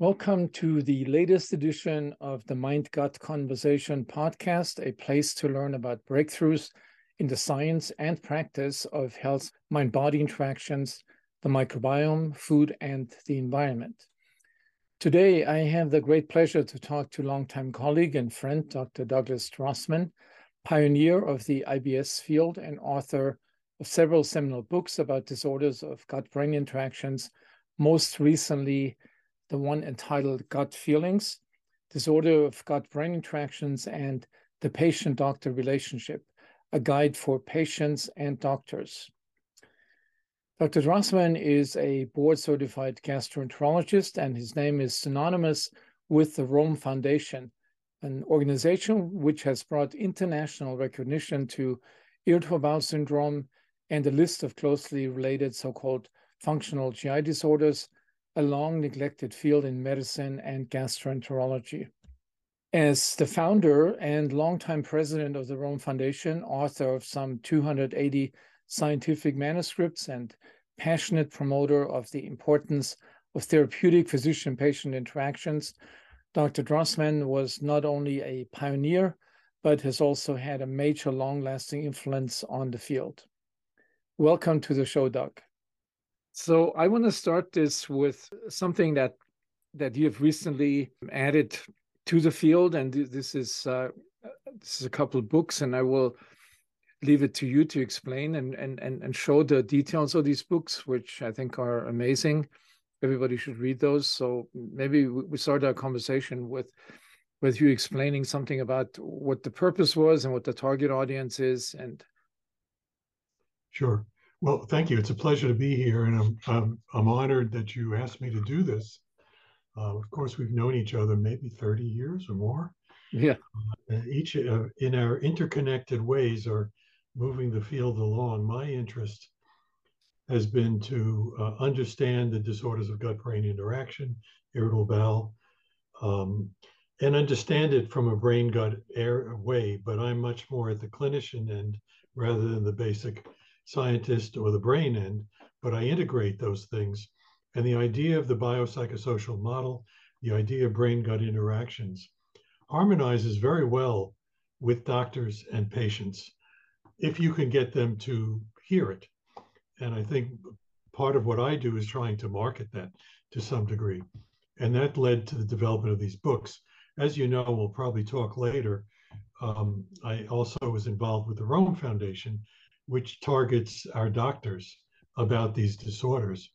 Welcome to the latest edition of the Mind Gut Conversation podcast, a place to learn about breakthroughs in the science and practice of health mind body interactions, the microbiome, food, and the environment. Today, I have the great pleasure to talk to longtime colleague and friend, Dr. Douglas Drossman, pioneer of the IBS field and author of several seminal books about disorders of gut brain interactions, most recently, the one entitled Gut Feelings, Disorder of Gut Brain Interactions, and the Patient Doctor Relationship, a guide for patients and doctors. Dr. Drossman is a board certified gastroenterologist, and his name is synonymous with the Rome Foundation, an organization which has brought international recognition to irritable bowel syndrome and a list of closely related so called functional GI disorders a long neglected field in medicine and gastroenterology. As the founder and longtime president of the Rome Foundation, author of some 280 scientific manuscripts, and passionate promoter of the importance of therapeutic physician patient interactions, Dr. Drossman was not only a pioneer, but has also had a major long lasting influence on the field. Welcome to the show, Doug. So I want to start this with something that that you have recently added to the field, and this is uh, this is a couple of books, and I will leave it to you to explain and and and, and show the details of these books, which I think are amazing. Everybody should read those. So maybe we start our conversation with with you explaining something about what the purpose was and what the target audience is, and sure. Well, thank you. It's a pleasure to be here, and I'm I'm, I'm honored that you asked me to do this. Uh, of course, we've known each other maybe 30 years or more. Yeah. Uh, each uh, in our interconnected ways are moving the field along. My interest has been to uh, understand the disorders of gut-brain interaction, irritable bowel, um, and understand it from a brain-gut air way. But I'm much more at the clinician end rather than the basic scientist or the brain end, but I integrate those things. And the idea of the biopsychosocial model, the idea of brain gut interactions, harmonizes very well with doctors and patients if you can get them to hear it. And I think part of what I do is trying to market that to some degree. And that led to the development of these books. As you know, we'll probably talk later. Um, I also was involved with the Rome Foundation, which targets our doctors about these disorders.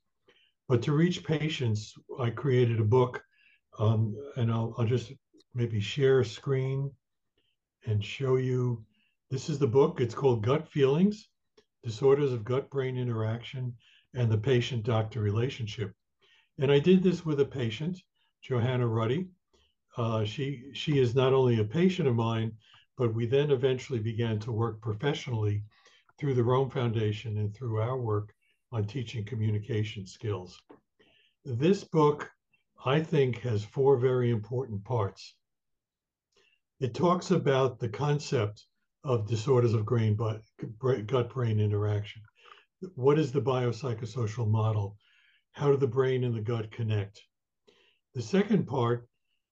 But to reach patients, I created a book, um, and I'll, I'll just maybe share a screen and show you. This is the book. It's called Gut Feelings Disorders of Gut Brain Interaction and the Patient Doctor Relationship. And I did this with a patient, Johannah Ruddy. Uh, she, she is not only a patient of mine, but we then eventually began to work professionally through the Rome Foundation and through our work on teaching communication skills. This book, I think, has four very important parts. It talks about the concept of disorders of brain, gut brain interaction. What is the biopsychosocial model? How do the brain and the gut connect? The second part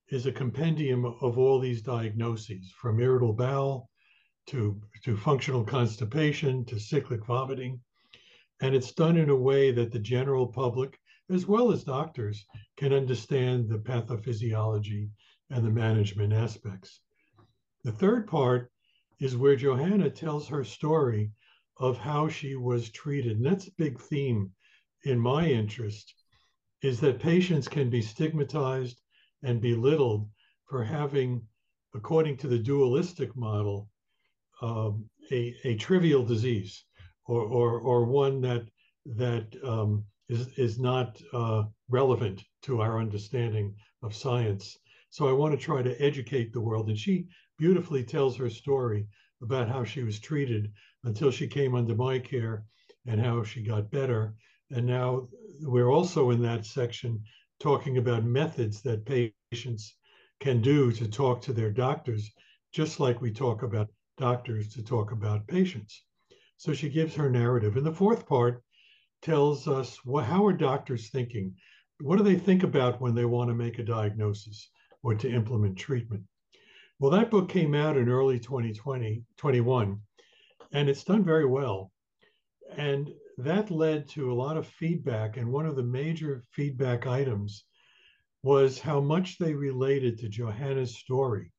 is a compendium of all these diagnoses from irritable bowel to, to functional constipation, to cyclic vomiting. And it's done in a way that the general public, as well as doctors, can understand the pathophysiology and the management aspects. The third part is where Johannah tells her story of how she was treated. And that's a big theme in my interest, is that patients can be stigmatized and belittled for having, according to the dualistic model, um, a, a trivial disease or, or, or one that, that um, is, is not uh, relevant to our understanding of science. So I want to try to educate the world. And she beautifully tells her story about how she was treated until she came under my care and how she got better. And now we're also in that section talking about methods that patients can do to talk to their doctors, just like we talk about doctors to talk about patients. So she gives her narrative. And the fourth part tells us what, how are doctors thinking what do they think about when they want to make a diagnosis or to implement treatment? Well, that book came out in early 2020, 21, and it's done very well. And that led to a lot of feedback. And one of the major feedback items was how much they related to Johannah's story.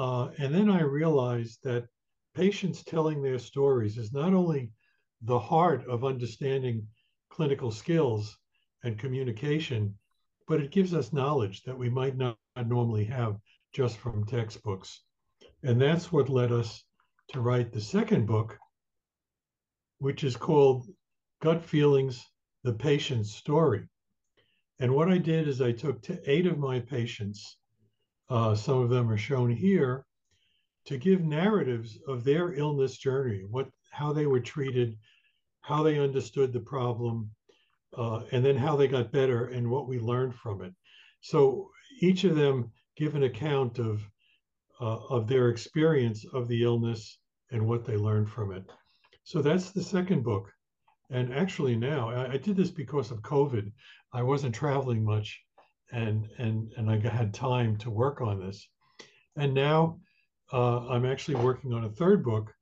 Uh, and then I realized that patients telling their stories is not only the heart of understanding clinical skills and communication, but it gives us knowledge that we might not normally have just from textbooks. And that's what led us to write the second book, which is called Gut Feelings The Patient's Story. And what I did is I took eight of my patients, uh, some of them are shown here, to give narratives of their illness journey, what, how they were treated, how they understood the problem, uh, and then how they got better and what we learned from it. So each of them give an account of uh, of their experience of the illness and what they learned from it. So that's the second book. And actually now I, I did this because of COVID. I wasn't traveling much and and and I had time to work on this. And now uh, I'm actually working on a third book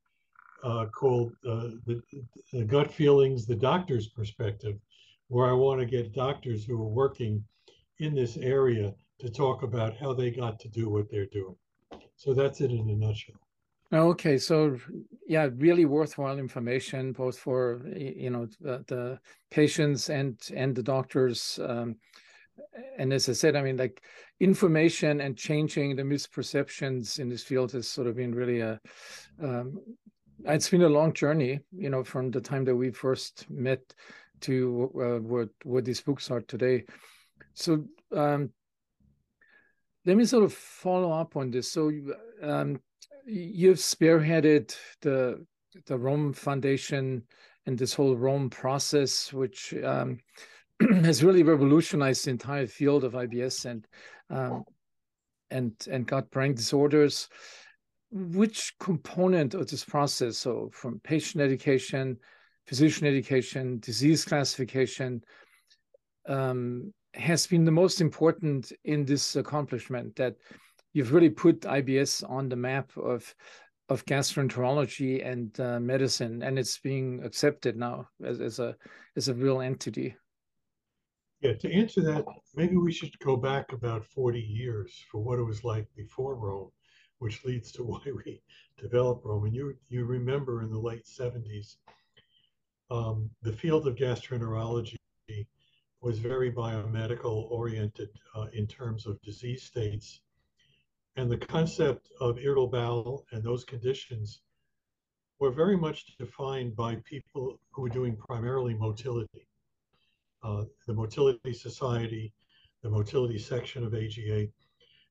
uh, called uh, the, the, Gut Feelings, the Doctor's Perspective, where I want to get doctors who are working in this area to talk about how they got to do what they're doing. So that's it in a nutshell. Okay, so yeah, really worthwhile information both for you know the, the patients and and the doctors. Um, and as I said, I mean, like information and changing the misperceptions in this field has sort of been really a. Um, it's been a long journey, you know, from the time that we first met to uh, what what these books are today. So um, let me sort of follow up on this. So um, you've spearheaded the the Rome Foundation and this whole Rome process, which um, has really revolutionized the entire field of IBS and um, and and gut brain disorders. Which component of this process, so from patient education, physician education, disease classification, um, has been the most important in this accomplishment that you've really put IBS on the map of of gastroenterology and uh, medicine, and it's being accepted now as, as a as a real entity. Yeah, to answer that, maybe we should go back about 40 years for what it was like before Rome, which leads to why we developed Rome. And you you remember in the late 70s, um, the field of gastroenterology was very biomedical oriented uh, in terms of disease states. And the concept of irritable bowel and those conditions were very much defined by people who were doing primarily motility. Uh, the Motility Society, the motility section of AGA,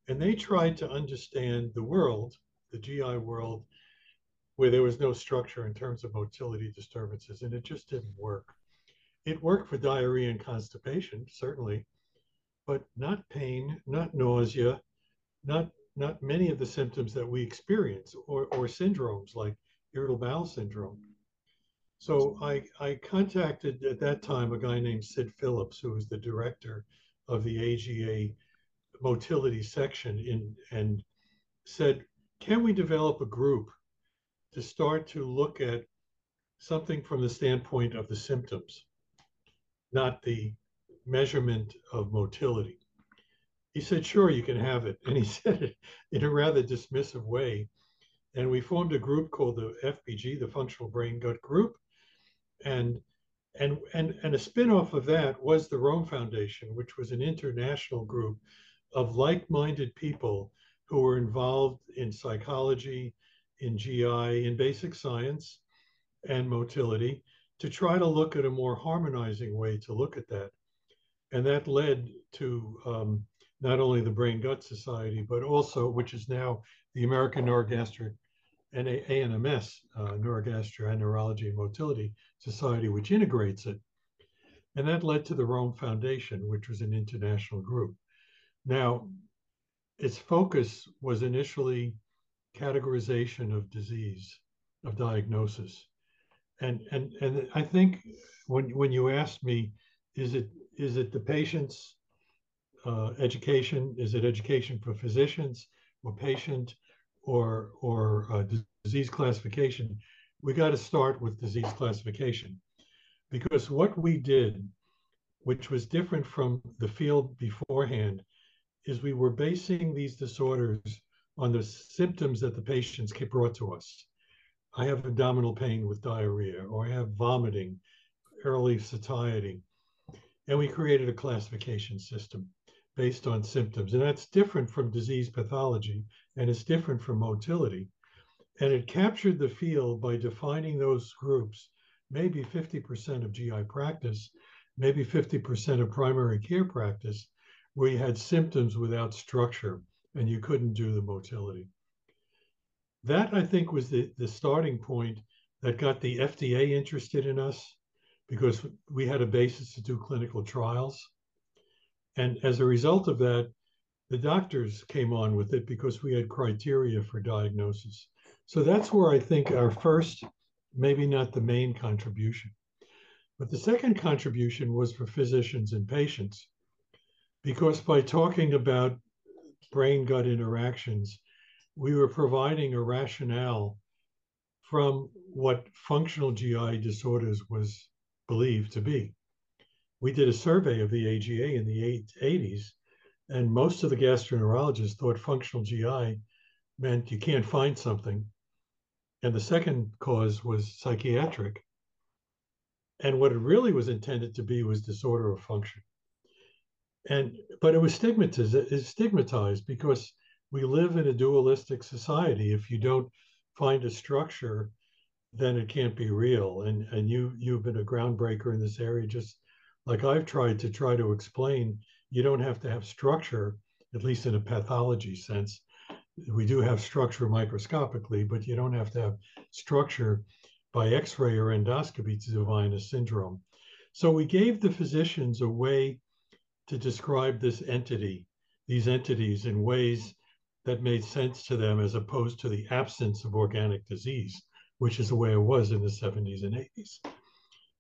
and they tried to understand the world, the GI world, where there was no structure in terms of motility disturbances, and it just didn't work. It worked for diarrhea and constipation, certainly, but not pain, not nausea, not not many of the symptoms that we experience or, or syndromes like irritable bowel syndrome. So I, I contacted at that time a guy named Sid Phillips, who was the director of the AGA motility section in, and said, can we develop a group to start to look at something from the standpoint of the symptoms? not the measurement of motility. He said, sure, you can have it. And he said it in a rather dismissive way. And we formed a group called the FBG, the Functional Brain Gut Group. And and and and a spin-off of that was the Rome Foundation, which was an international group of like-minded people who were involved in psychology, in GI, in basic science, and motility, to try to look at a more harmonizing way to look at that. And that led to um, not only the Brain Gut Society, but also, which is now the American Neurogastric ANMS, uh, Neurogastroenterology and Motility Society, which integrates it. And that led to the Rome Foundation, which was an international group. Now, its focus was initially categorization of disease, of diagnosis and and and I think when when you asked me, is it is it the patient's uh, education? Is it education for physicians or patient or or uh, disease classification? We got to start with disease classification because what we did, which was different from the field beforehand, is we were basing these disorders on the symptoms that the patients brought to us. I have abdominal pain with diarrhea, or I have vomiting, early satiety. And we created a classification system based on symptoms. And that's different from disease pathology, and it's different from motility. And it captured the field by defining those groups, maybe 50% of GI practice, maybe 50% of primary care practice, where you had symptoms without structure and you couldn't do the motility. That, I think, was the, the starting point that got the FDA interested in us because we had a basis to do clinical trials. And as a result of that, the doctors came on with it because we had criteria for diagnosis. So that's where I think our first, maybe not the main contribution. But the second contribution was for physicians and patients because by talking about brain gut interactions, we were providing a rationale from what functional GI disorders was believed to be. We did a survey of the AGA in the 80s, and most of the gastroenterologists thought functional GI meant you can't find something. And the second cause was psychiatric. And what it really was intended to be was disorder of function and but it was stigmatized it's stigmatized because we live in a dualistic society if you don't find a structure then it can't be real and and you you've been a groundbreaker in this area just like i've tried to try to explain you don't have to have structure at least in a pathology sense we do have structure microscopically but you don't have to have structure by x-ray or endoscopy to define a syndrome so we gave the physicians a way to describe this entity, these entities in ways that made sense to them as opposed to the absence of organic disease, which is the way it was in the 70s and 80s.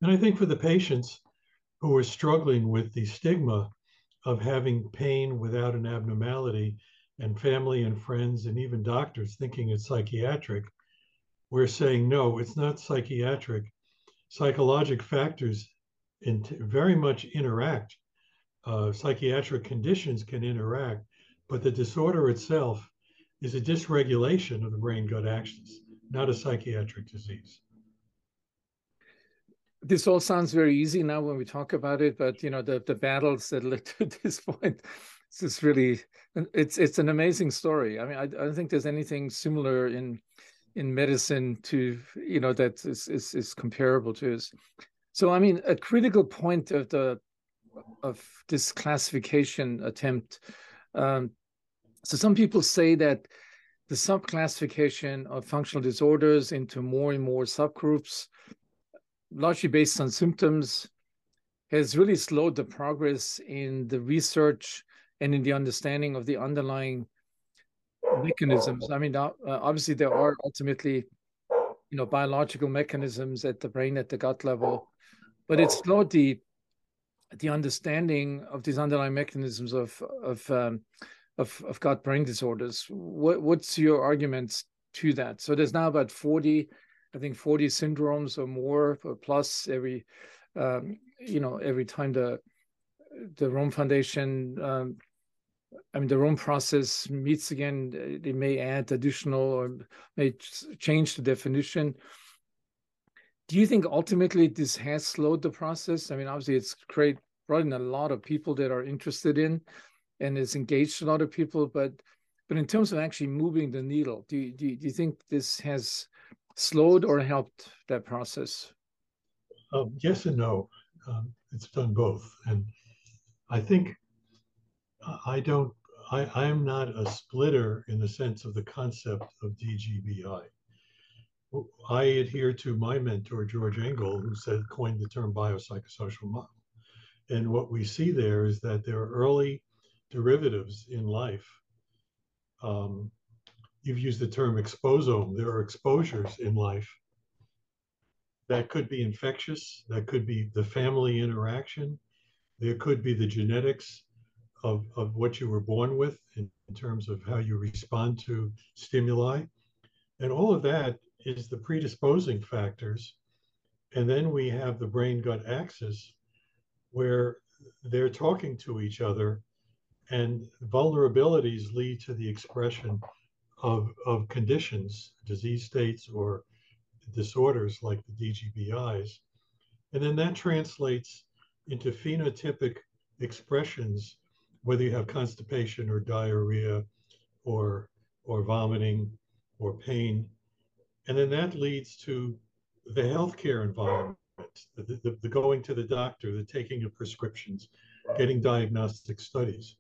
And I think for the patients who were struggling with the stigma of having pain without an abnormality and family and friends and even doctors thinking it's psychiatric, we're saying, no, it's not psychiatric. Psychologic factors in very much interact uh, psychiatric conditions can interact, but the disorder itself is a dysregulation of the brain gut axis, not a psychiatric disease. This all sounds very easy now when we talk about it, but you know the the battles that led to this point. It's just really it's it's an amazing story. I mean, I, I don't think there's anything similar in in medicine to you know that is is, is comparable to this. So I mean, a critical point of the of this classification attempt. Um, so some people say that the subclassification of functional disorders into more and more subgroups, largely based on symptoms, has really slowed the progress in the research and in the understanding of the underlying mechanisms. I mean, uh, obviously there are ultimately, you know, biological mechanisms at the brain, at the gut level, but it's slowed the the understanding of these underlying mechanisms of of um, of, of gut brain disorders. What, what's your arguments to that? So there's now about 40, I think 40 syndromes or more or plus every um, you know every time the the Rome Foundation um, I mean the Rome process meets again, they may add additional or may change the definition. Do you think ultimately this has slowed the process? I mean, obviously, it's great, brought in a lot of people that are interested in, and it's engaged a lot of people. But, but in terms of actually moving the needle, do you, do you, do you think this has slowed or helped that process? Um, yes and no. Um, it's done both, and I think I don't. I, I am not a splitter in the sense of the concept of DGBI. I adhere to my mentor, George Engel, who said, coined the term biopsychosocial model. And what we see there is that there are early derivatives in life. Um, you've used the term exposome. There are exposures in life that could be infectious, that could be the family interaction, There could be the genetics of, of what you were born with in, in terms of how you respond to stimuli. And all of that is the predisposing factors. And then we have the brain gut axis where they're talking to each other and vulnerabilities lead to the expression of, of conditions, disease states, or disorders like the DGBIs. And then that translates into phenotypic expressions, whether you have constipation or diarrhea or, or vomiting or pain. And then that leads to the healthcare environment, the, the, the going to the doctor, the taking of prescriptions, getting diagnostic studies.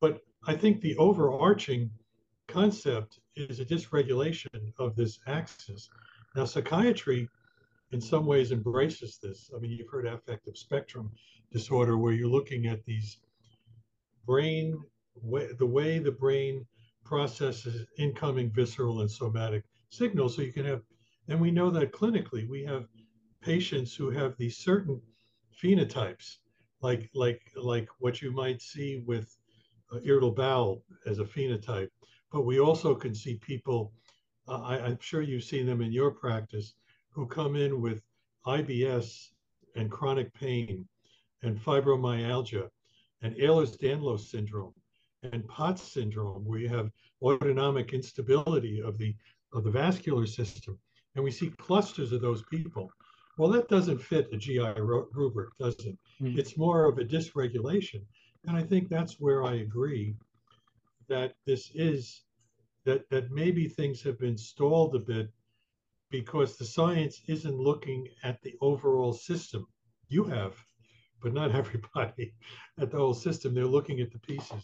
But I think the overarching concept is a dysregulation of this axis. Now, psychiatry in some ways embraces this. I mean, you've heard affective spectrum disorder, where you're looking at these brain, way, the way the brain processes incoming visceral and somatic signals. So you can have, and we know that clinically, we have patients who have these certain phenotypes, like like like what you might see with uh, irritable bowel as a phenotype. But we also can see people. Uh, I, I'm sure you've seen them in your practice who come in with IBS and chronic pain and fibromyalgia and Ehlers-Danlos syndrome and POTS syndrome, where you have autonomic instability of the of the vascular system, and we see clusters of those people. Well, that doesn't fit a GI rubric, does it? Mm. It's more of a dysregulation, and I think that's where I agree that this is that that maybe things have been stalled a bit because the science isn't looking at the overall system. You have, but not everybody at the whole system. They're looking at the pieces.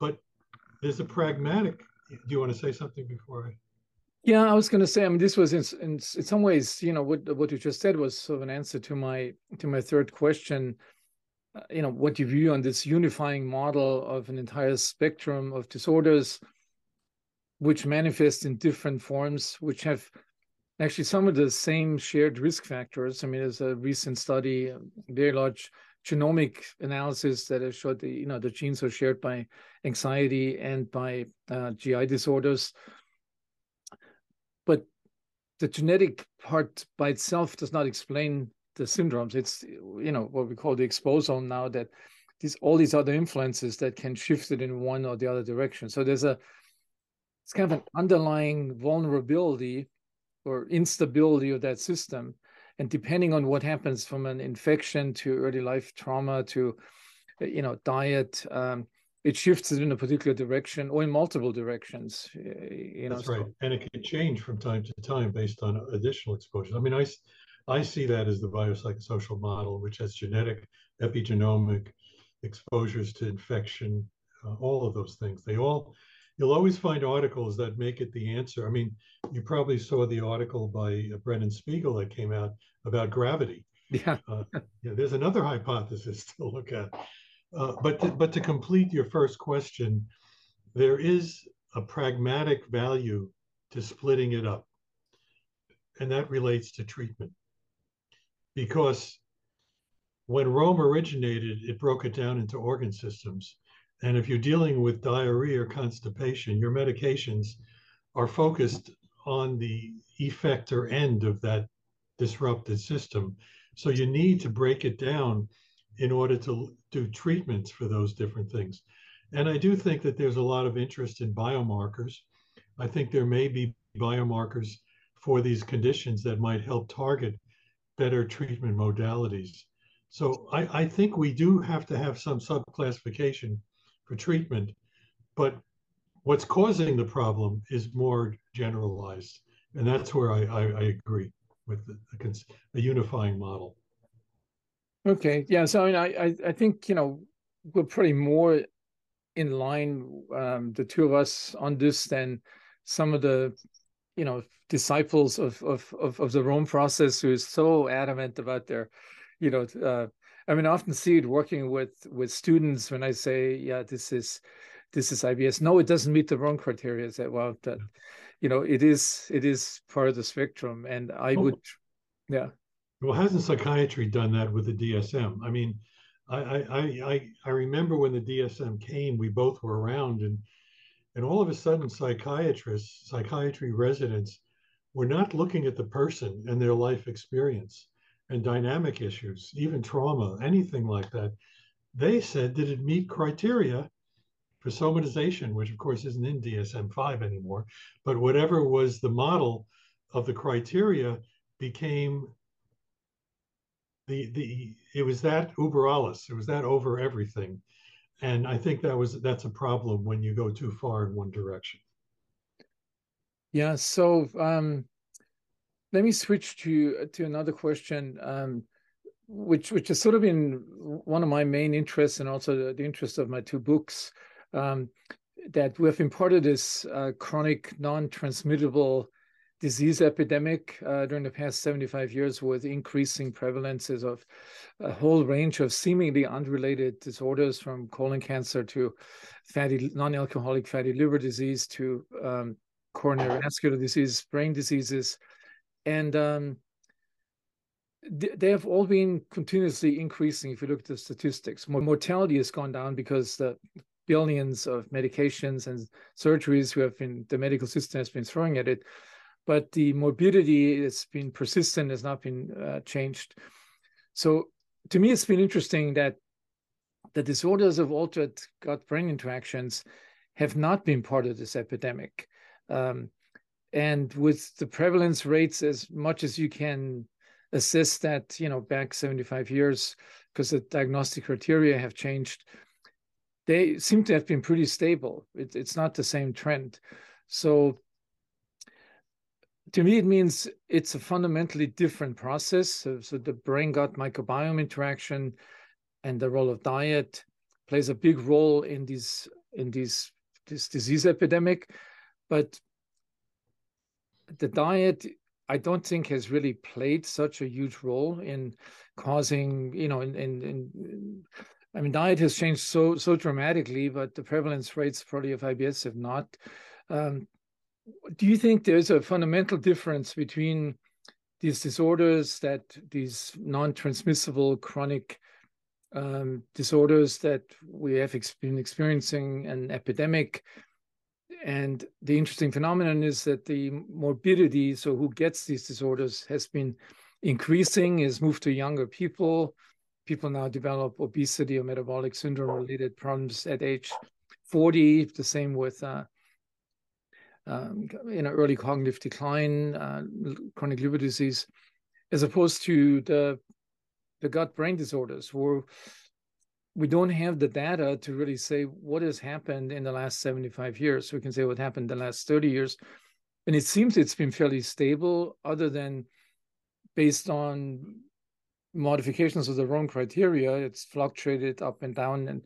But there's a pragmatic. Do you want to say something before I? Yeah, I was going to say. I mean, this was in, in, in some ways, you know, what what you just said was sort of an answer to my to my third question. You know, what you view on this unifying model of an entire spectrum of disorders, which manifest in different forms, which have actually some of the same shared risk factors. I mean, there's a recent study, a very large genomic analysis that has showed the you know the genes are shared by anxiety and by uh, GI disorders. But the genetic part by itself does not explain the syndromes. It's you know what we call the exposome now that these all these other influences that can shift it in one or the other direction. So there's a it's kind of an underlying vulnerability or instability of that system. And depending on what happens from an infection to early life trauma to, you know, diet, um, it shifts it in a particular direction or in multiple directions. You know, That's right, so. and it can change from time to time based on additional exposures. I mean, I, I see that as the biopsychosocial model, which has genetic, epigenomic exposures to infection, uh, all of those things. They all you'll always find articles that make it the answer. I mean, you probably saw the article by uh, Brennan Spiegel that came out about gravity. Yeah. uh, yeah there's another hypothesis to look at. Uh, but to, but to complete your first question, there is a pragmatic value to splitting it up, and that relates to treatment. Because when Rome originated, it broke it down into organ systems. And if you're dealing with diarrhea or constipation, your medications are focused on the effector end of that disrupted system. So you need to break it down in order to do treatments for those different things. And I do think that there's a lot of interest in biomarkers. I think there may be biomarkers for these conditions that might help target better treatment modalities. So I, I think we do have to have some subclassification for treatment, but what's causing the problem is more generalized, and that's where I, I, I agree with the, the, a unifying model. Okay, yeah. So I mean, I I think you know we're pretty more in line, um, the two of us, on this than some of the you know disciples of of of, of the Rome process who is so adamant about their you know uh, I mean, I often see it working with with students when I say, yeah, this is this is IBS. No, it doesn't meet the Rome criteria. Say, well, that you know, it is it is part of the spectrum, and I well, would, yeah. Well, hasn't psychiatry done that with the DSM? I mean, I, I, I, I remember when the DSM came, we both were around, and and all of a sudden, psychiatrists, psychiatry residents, were not looking at the person and their life experience and dynamic issues, even trauma, anything like that. They said, did it meet criteria for somatization, which of course isn't in DSM 5 anymore, but whatever was the model of the criteria became the the it was that uber alles it was that over everything and i think that was that's a problem when you go too far in one direction. Yeah so um let me switch to to another question um which which has sort of been one of my main interests and also the, the interest of my two books um, that we have imported this uh, chronic non-transmittable disease epidemic uh, during the past 75 years with increasing prevalences of a whole range of seemingly unrelated disorders from colon cancer to fatty non-alcoholic fatty liver disease to um, coronary vascular disease brain diseases. And um, they have all been continuously increasing if you look at the statistics. Mortality has gone down because the billions of medications and surgeries who have been the medical system has been throwing at it but the morbidity has been persistent, has not been uh, changed. So to me, it's been interesting that the disorders of altered gut-brain interactions have not been part of this epidemic. Um, and with the prevalence rates as much as you can assess that, you know, back 75 years, because the diagnostic criteria have changed, they seem to have been pretty stable. It, it's not the same trend. So to me, it means it's a fundamentally different process. So, so the brain gut microbiome interaction and the role of diet plays a big role in these in these this disease epidemic. But the diet, I don't think, has really played such a huge role in causing, you know, in, in, in I mean, diet has changed so so dramatically, but the prevalence rates probably of IBS have not. Um, do you think there's a fundamental difference between these disorders that these non-transmissible chronic um, disorders that we have been experiencing an epidemic? And the interesting phenomenon is that the morbidity so who gets these disorders has been increasing is moved to younger people. People now develop obesity or metabolic syndrome related problems at age 40 the same with uh, um, you know, early cognitive decline, uh, chronic liver disease, as opposed to the the gut brain disorders, where we don't have the data to really say what has happened in the last 75 years. We can say what happened the last 30 years. And it seems it's been fairly stable, other than based on modifications of the Rome criteria. It's fluctuated up and down. And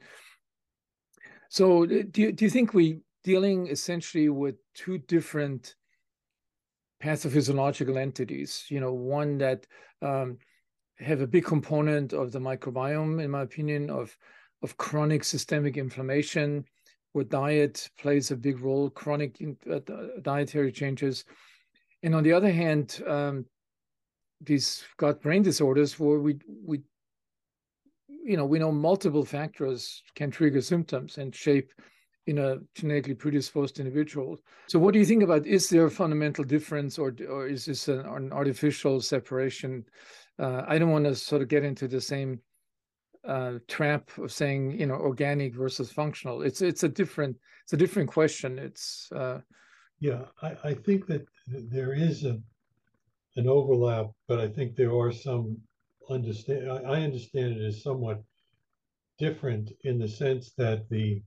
so, do you, do you think we dealing essentially with two different pathophysiological entities. You know, one that um, have a big component of the microbiome, in my opinion, of of chronic systemic inflammation, where diet plays a big role, chronic uh, dietary changes, and on the other hand, um, these gut brain disorders, where we we you know we know multiple factors can trigger symptoms and shape in a genetically predisposed individual. So, what do you think about? Is there a fundamental difference, or or is this an, an artificial separation? Uh, I don't want to sort of get into the same uh, trap of saying you know organic versus functional. It's it's a different it's a different question. It's uh, yeah, I, I think that there is a an overlap, but I think there are some understand. I, I understand it as somewhat different in the sense that the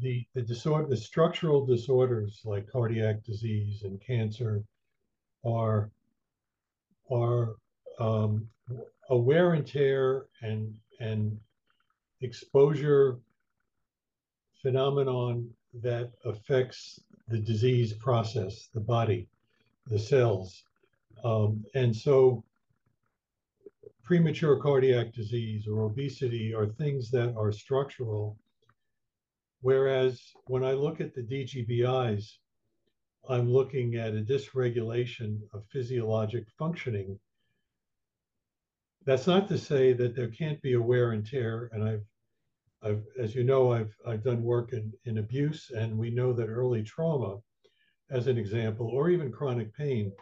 the the disorder the structural disorders like cardiac disease and cancer are are um, a wear and tear and and exposure phenomenon that affects the disease process, the body, the cells, um, and so premature cardiac disease or obesity are things that are structural Whereas when I look at the DGBIs, I'm looking at a dysregulation of physiologic functioning that's not to say that there can't be a wear and tear. And I've, I've, as you know, I've, I've done work in, in abuse, and we know that early trauma, as an example, or even chronic pain,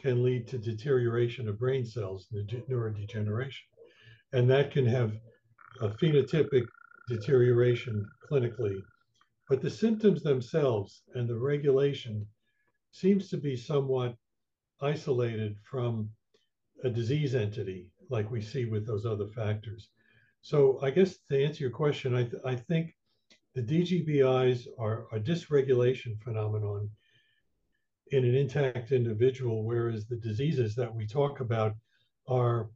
can lead to deterioration of brain cells, neurodegeneration, and that can have a phenotypic deterioration clinically. But the symptoms themselves and the regulation seems to be somewhat isolated from a disease entity like we see with those other factors. So I guess to answer your question, I, th- I think the DGBIs are a dysregulation phenomenon in an intact individual, whereas the diseases that we talk about are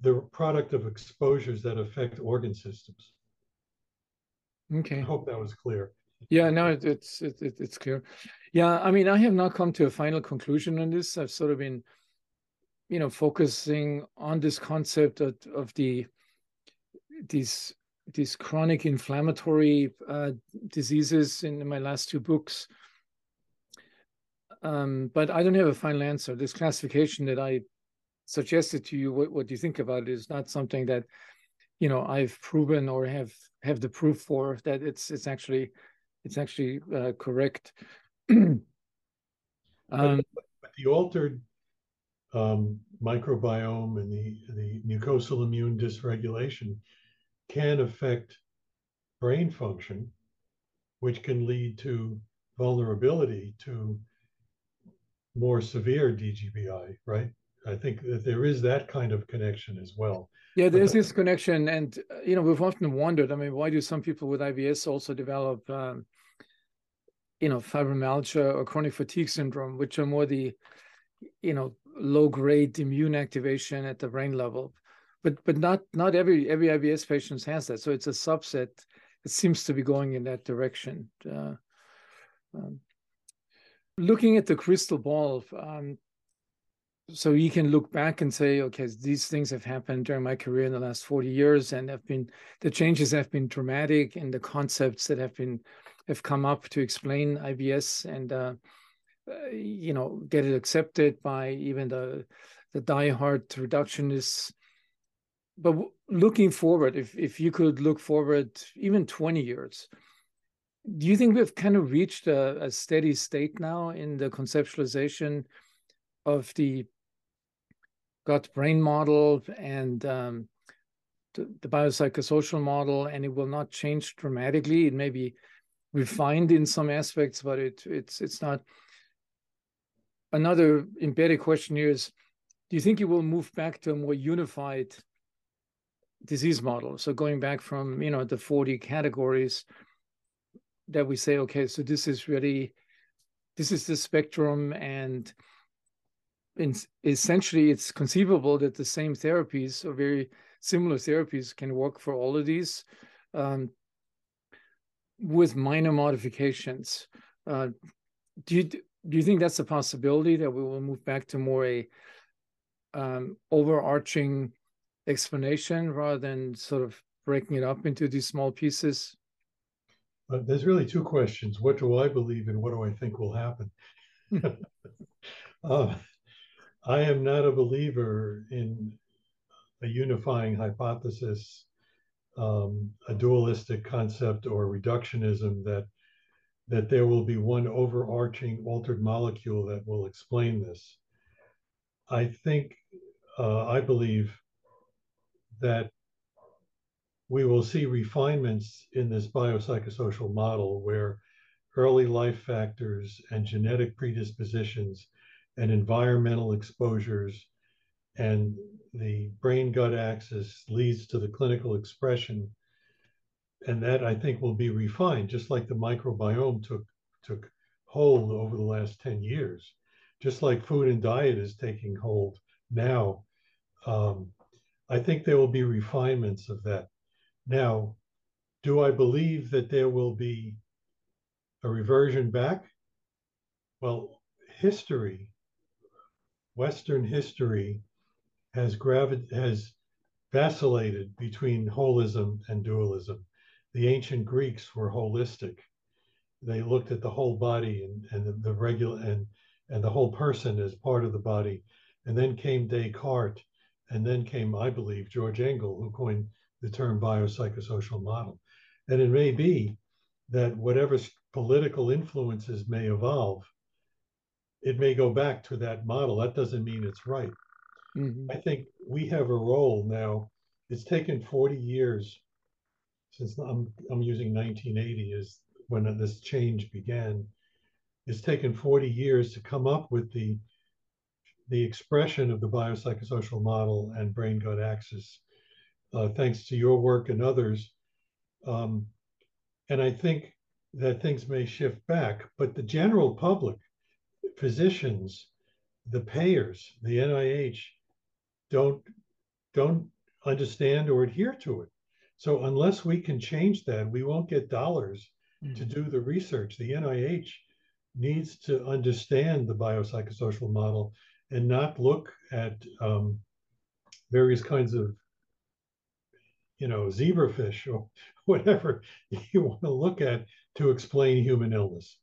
the product of exposures that affect organ systems. Okay. I hope that was clear. Yeah, no, it, it's it, it, it's clear. Yeah, I mean, I have not come to a final conclusion on this. I've sort of been, you know, focusing on this concept of, of the these these chronic inflammatory uh, diseases in my last two books. Um, but I don't have a final answer. This classification that I suggested to you, what, what do you think about it, is not something that, you know, I've proven or have have the proof for that it's it's actually it's actually uh, correct. um, but, but the altered um, microbiome and the, the mucosal immune dysregulation can affect brain function, which can lead to vulnerability to more severe DGBI, right? I think that there is that kind of connection as well. Yeah, there's this connection, and uh, you know we've often wondered. I mean, why do some people with IBS also develop, um, you know, fibromyalgia or chronic fatigue syndrome, which are more the, you know, low grade immune activation at the brain level, but but not not every every IBS patient has that. So it's a subset. It seems to be going in that direction. Uh, um, looking at the crystal ball, um, so you can look back and say, okay, these things have happened during my career in the last 40 years, and have been the changes have been dramatic, and the concepts that have been have come up to explain IBS and uh, uh, you know get it accepted by even the the diehard reductionists. But looking forward, if if you could look forward even 20 years, do you think we've kind of reached a, a steady state now in the conceptualization of the gut brain model and um, the, biopsychosocial model, and it will not change dramatically. It may be refined in some aspects, but it it's it's not. Another embedded question here is: Do you think it will move back to a more unified disease model? So going back from you know the forty categories that we say, okay, so this is really this is the spectrum and in, essentially it's conceivable that the same therapies or very similar therapies can work for all of these um, with minor modifications. Uh, do you do you think that's a possibility that we will move back to more a um, overarching explanation rather than sort of breaking it up into these small pieces? Uh, there's really two questions. What do I believe and what do I think will happen? uh, I am not a believer in a unifying hypothesis, um, a dualistic concept, or reductionism that that there will be one overarching altered molecule that will explain this. I think, uh, I believe that we will see refinements in this biopsychosocial model where early life factors and genetic predispositions and environmental exposures and the brain gut axis leads to the clinical expression and that i think will be refined just like the microbiome took took hold over the last 10 years. Just like food and diet is taking hold now um, i think there will be refinements of that. Now do i believe that there will be a reversion back? Well history Western history has gravi- has vacillated between holism and dualism. The ancient Greeks were holistic. They looked at the whole body and, and the, the regular and and the whole person as part of the body. And then came Descartes And then came, I believe, George Engel, who coined the term biopsychosocial model. And it may be that whatever political influences may evolve, it may go back to that model. That doesn't mean it's right. Mm-hmm. I think we have a role now. It's taken 40 years since I'm, I'm using 1980 is when this change began. It's taken 40 years to come up with the the expression of the biopsychosocial model and brain gut axis, uh, thanks to your work and others. Um, and I think that things may shift back, but the general public, physicians, the payers, the NIH, don't don't understand or adhere to it. So unless we can change that, we won't get dollars mm. to do the research. The NIH needs to understand the biopsychosocial model and not look at um, various kinds of, you know, zebrafish or whatever you want to look at to explain human illness.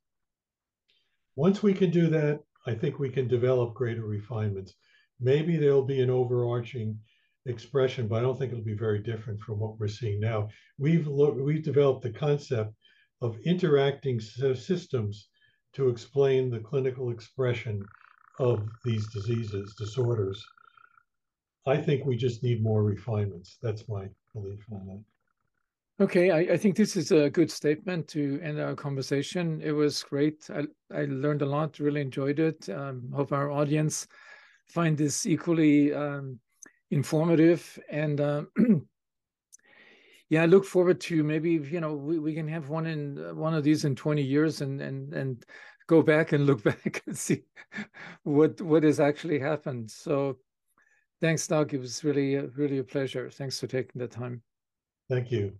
Once we can do that, I think we can develop greater refinements. Maybe there'll be an overarching expression, but I don't think it'll be very different from what we're seeing now. We've we've developed the concept of interacting systems to explain the clinical expression of these diseases, disorders. I think we just need more refinements. That's my belief on that. Okay, I, I, think this is a good statement to end our conversation. It was great. I, I learned a lot, really enjoyed it. Um, hope our audience find this equally um, informative. And uh, yeah, I look forward to maybe, you know, we, we can have one in one of these in 20 years and, and, and go back and look back and see what what has actually happened. So thanks, Doug. It was really really a pleasure. Thanks for taking the time. Thank you.